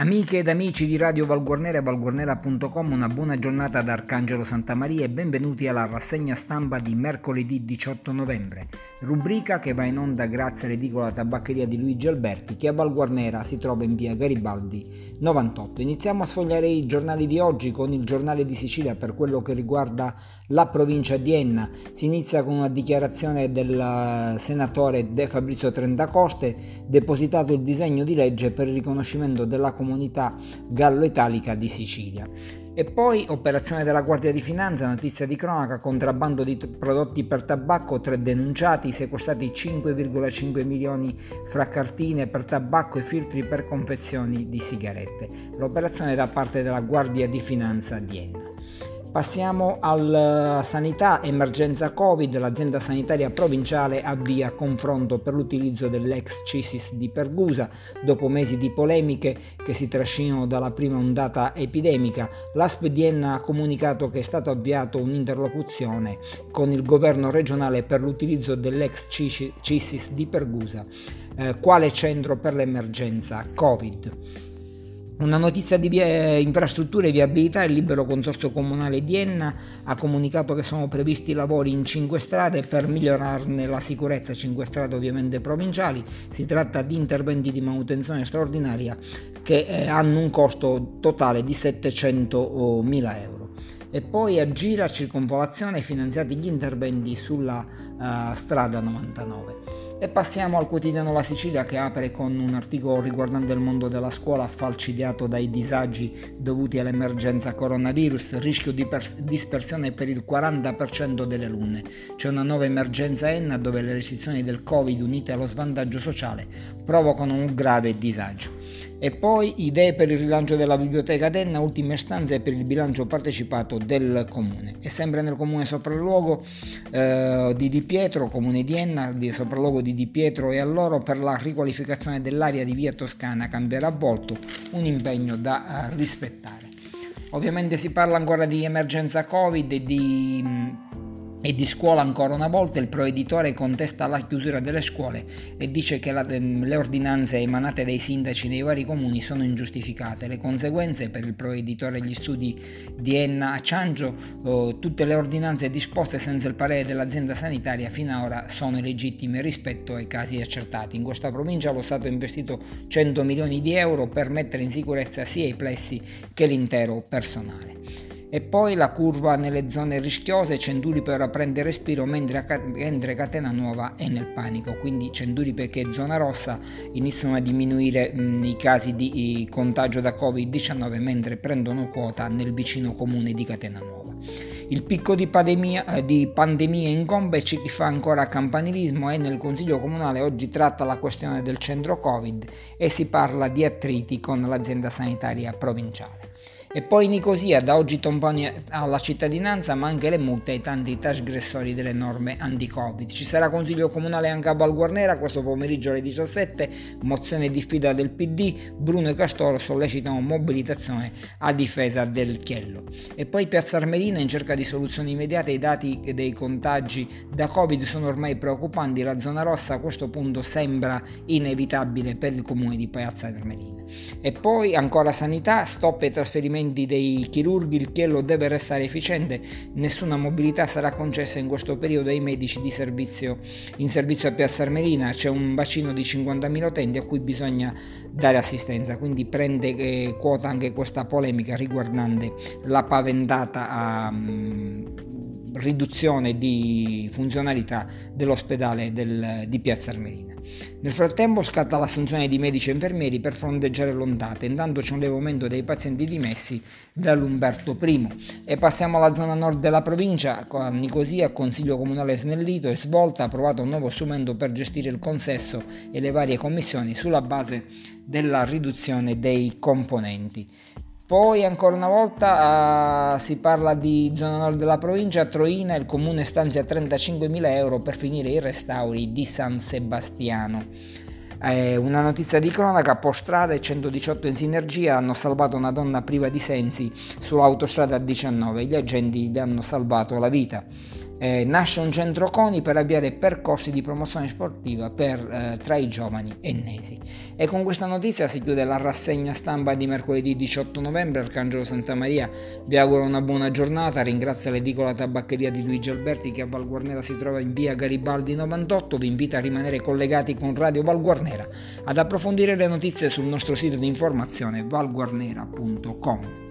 Amiche ed amici di Radio Valguarnera e valguarnera.com, una buona giornata da Arcangelo Santamaria e benvenuti alla rassegna stampa di mercoledì 18 novembre, rubrica che va in onda grazie all'edicola tabaccheria di Luigi Alberti che a Valguarnera si trova in via Garibaldi 98. Iniziamo a sfogliare i giornali di oggi con il giornale di Sicilia per quello che riguarda la provincia di Enna. Si inizia con una dichiarazione del senatore De Fabrizio Trendacoste, depositato il disegno di legge per il riconoscimento della comunità comunità gallo-italica di Sicilia. E poi operazione della Guardia di Finanza, notizia di cronaca, contrabbando di prodotti per tabacco, tre denunciati, sequestrati 5,5 milioni fra cartine per tabacco e filtri per confezioni di sigarette. L'operazione da parte della Guardia di Finanza di Enna. Passiamo alla sanità, emergenza Covid, l'azienda sanitaria provinciale avvia confronto per l'utilizzo dell'ex CISIS di Pergusa. Dopo mesi di polemiche che si trascinano dalla prima ondata epidemica, l'ASP di Enna ha comunicato che è stato avviato un'interlocuzione con il governo regionale per l'utilizzo dell'ex CISIS di Pergusa, eh, quale centro per l'emergenza Covid. Una notizia di infrastrutture e viabilità, il libero consorzio comunale di Enna ha comunicato che sono previsti lavori in 5 strade per migliorarne la sicurezza, 5 strade ovviamente provinciali, si tratta di interventi di manutenzione straordinaria che eh, hanno un costo totale di 700 mila euro. E poi a Gira Circonvolazione finanziati gli interventi sulla uh, strada 99. E passiamo al quotidiano La Sicilia che apre con un articolo riguardante il mondo della scuola falcidiato dai disagi dovuti all'emergenza coronavirus, rischio di pers- dispersione per il 40% delle alunne. C'è una nuova emergenza Enna dove le restrizioni del Covid unite allo svantaggio sociale provocano un grave disagio. E poi idee per il rilancio della biblioteca d'Enna, ultime stanze per il bilancio partecipato del comune. E sempre nel comune sopralluogo eh, di Di Pietro, comune di Enna, di sopralluogo di Di Pietro e a loro per la riqualificazione dell'area di via Toscana cambierà volto, un impegno da eh, rispettare. Ovviamente si parla ancora di emergenza Covid e di e di scuola ancora una volta il proeditore contesta la chiusura delle scuole e dice che la, ehm, le ordinanze emanate dai sindaci dei vari comuni sono ingiustificate. Le conseguenze per il proeditore gli studi di Enna a Ciangio, oh, tutte le ordinanze disposte senza il parere dell'azienda sanitaria fino ad ora sono illegittime rispetto ai casi accertati. In questa provincia lo Stato ha investito 100 milioni di euro per mettere in sicurezza sia i plessi che l'intero personale. E poi la curva nelle zone rischiose, Cenduripe ora prende respiro mentre, mentre Catena Nuova è nel panico, quindi Cenduripe che è zona rossa iniziano a diminuire mh, i casi di i contagio da Covid-19 mentre prendono quota nel vicino comune di Catena Nuova. Il picco di pandemia, eh, di pandemia incombe c'è chi fa ancora campanilismo e nel Consiglio Comunale oggi tratta la questione del centro Covid e si parla di attriti con l'azienda sanitaria provinciale. E poi Nicosia da oggi tomponi alla cittadinanza ma anche le multe ai tanti trasgressori delle norme anti-Covid. Ci sarà consiglio comunale anche a Valguarnera questo pomeriggio alle 17, mozione di fida del PD, Bruno e Castoro sollecitano mobilitazione a difesa del Chiello. E poi Piazza Armerina in cerca di soluzioni immediate, i dati dei contagi da Covid sono ormai preoccupanti, la zona rossa a questo punto sembra inevitabile per il comune di Piazza Armerina. E poi ancora sanità, stop ai trasferimenti trasferimenti dei chirurghi, il chiello deve restare efficiente, nessuna mobilità sarà concessa in questo periodo ai medici di servizio, in servizio a Piazza Armerina, c'è un bacino di 50.000 utenti a cui bisogna dare assistenza, quindi prende eh, quota anche questa polemica riguardante la paventata um, riduzione di funzionalità dell'ospedale del, di Piazza Armerina. Nel frattempo scatta l'assunzione di medici e infermieri per fronteggiare l'ondata, intanto c'è un levamento dei pazienti dimessi dall'Umberto I. E passiamo alla zona nord della provincia, a Nicosia, Consiglio Comunale snellito e svolta, ha approvato un nuovo strumento per gestire il consesso e le varie commissioni sulla base della riduzione dei componenti. Poi ancora una volta uh, si parla di zona nord della provincia, Troina il comune stanzia 35.000 euro per finire i restauri di San Sebastiano. Eh, una notizia di cronaca, Postrada e 118 in sinergia hanno salvato una donna priva di sensi sull'autostrada 19, gli agenti gli hanno salvato la vita. Eh, nasce un centro CONI per avviare percorsi di promozione sportiva per, eh, tra i giovani ennesi. E con questa notizia si chiude la rassegna stampa di mercoledì 18 novembre. Arcangelo Santa Maria vi auguro una buona giornata, ringrazio l'edicola tabaccheria di Luigi Alberti che a Val Guarnera si trova in via Garibaldi 98, vi invito a rimanere collegati con Radio Val Guarnera, ad approfondire le notizie sul nostro sito di informazione valguarnera.com.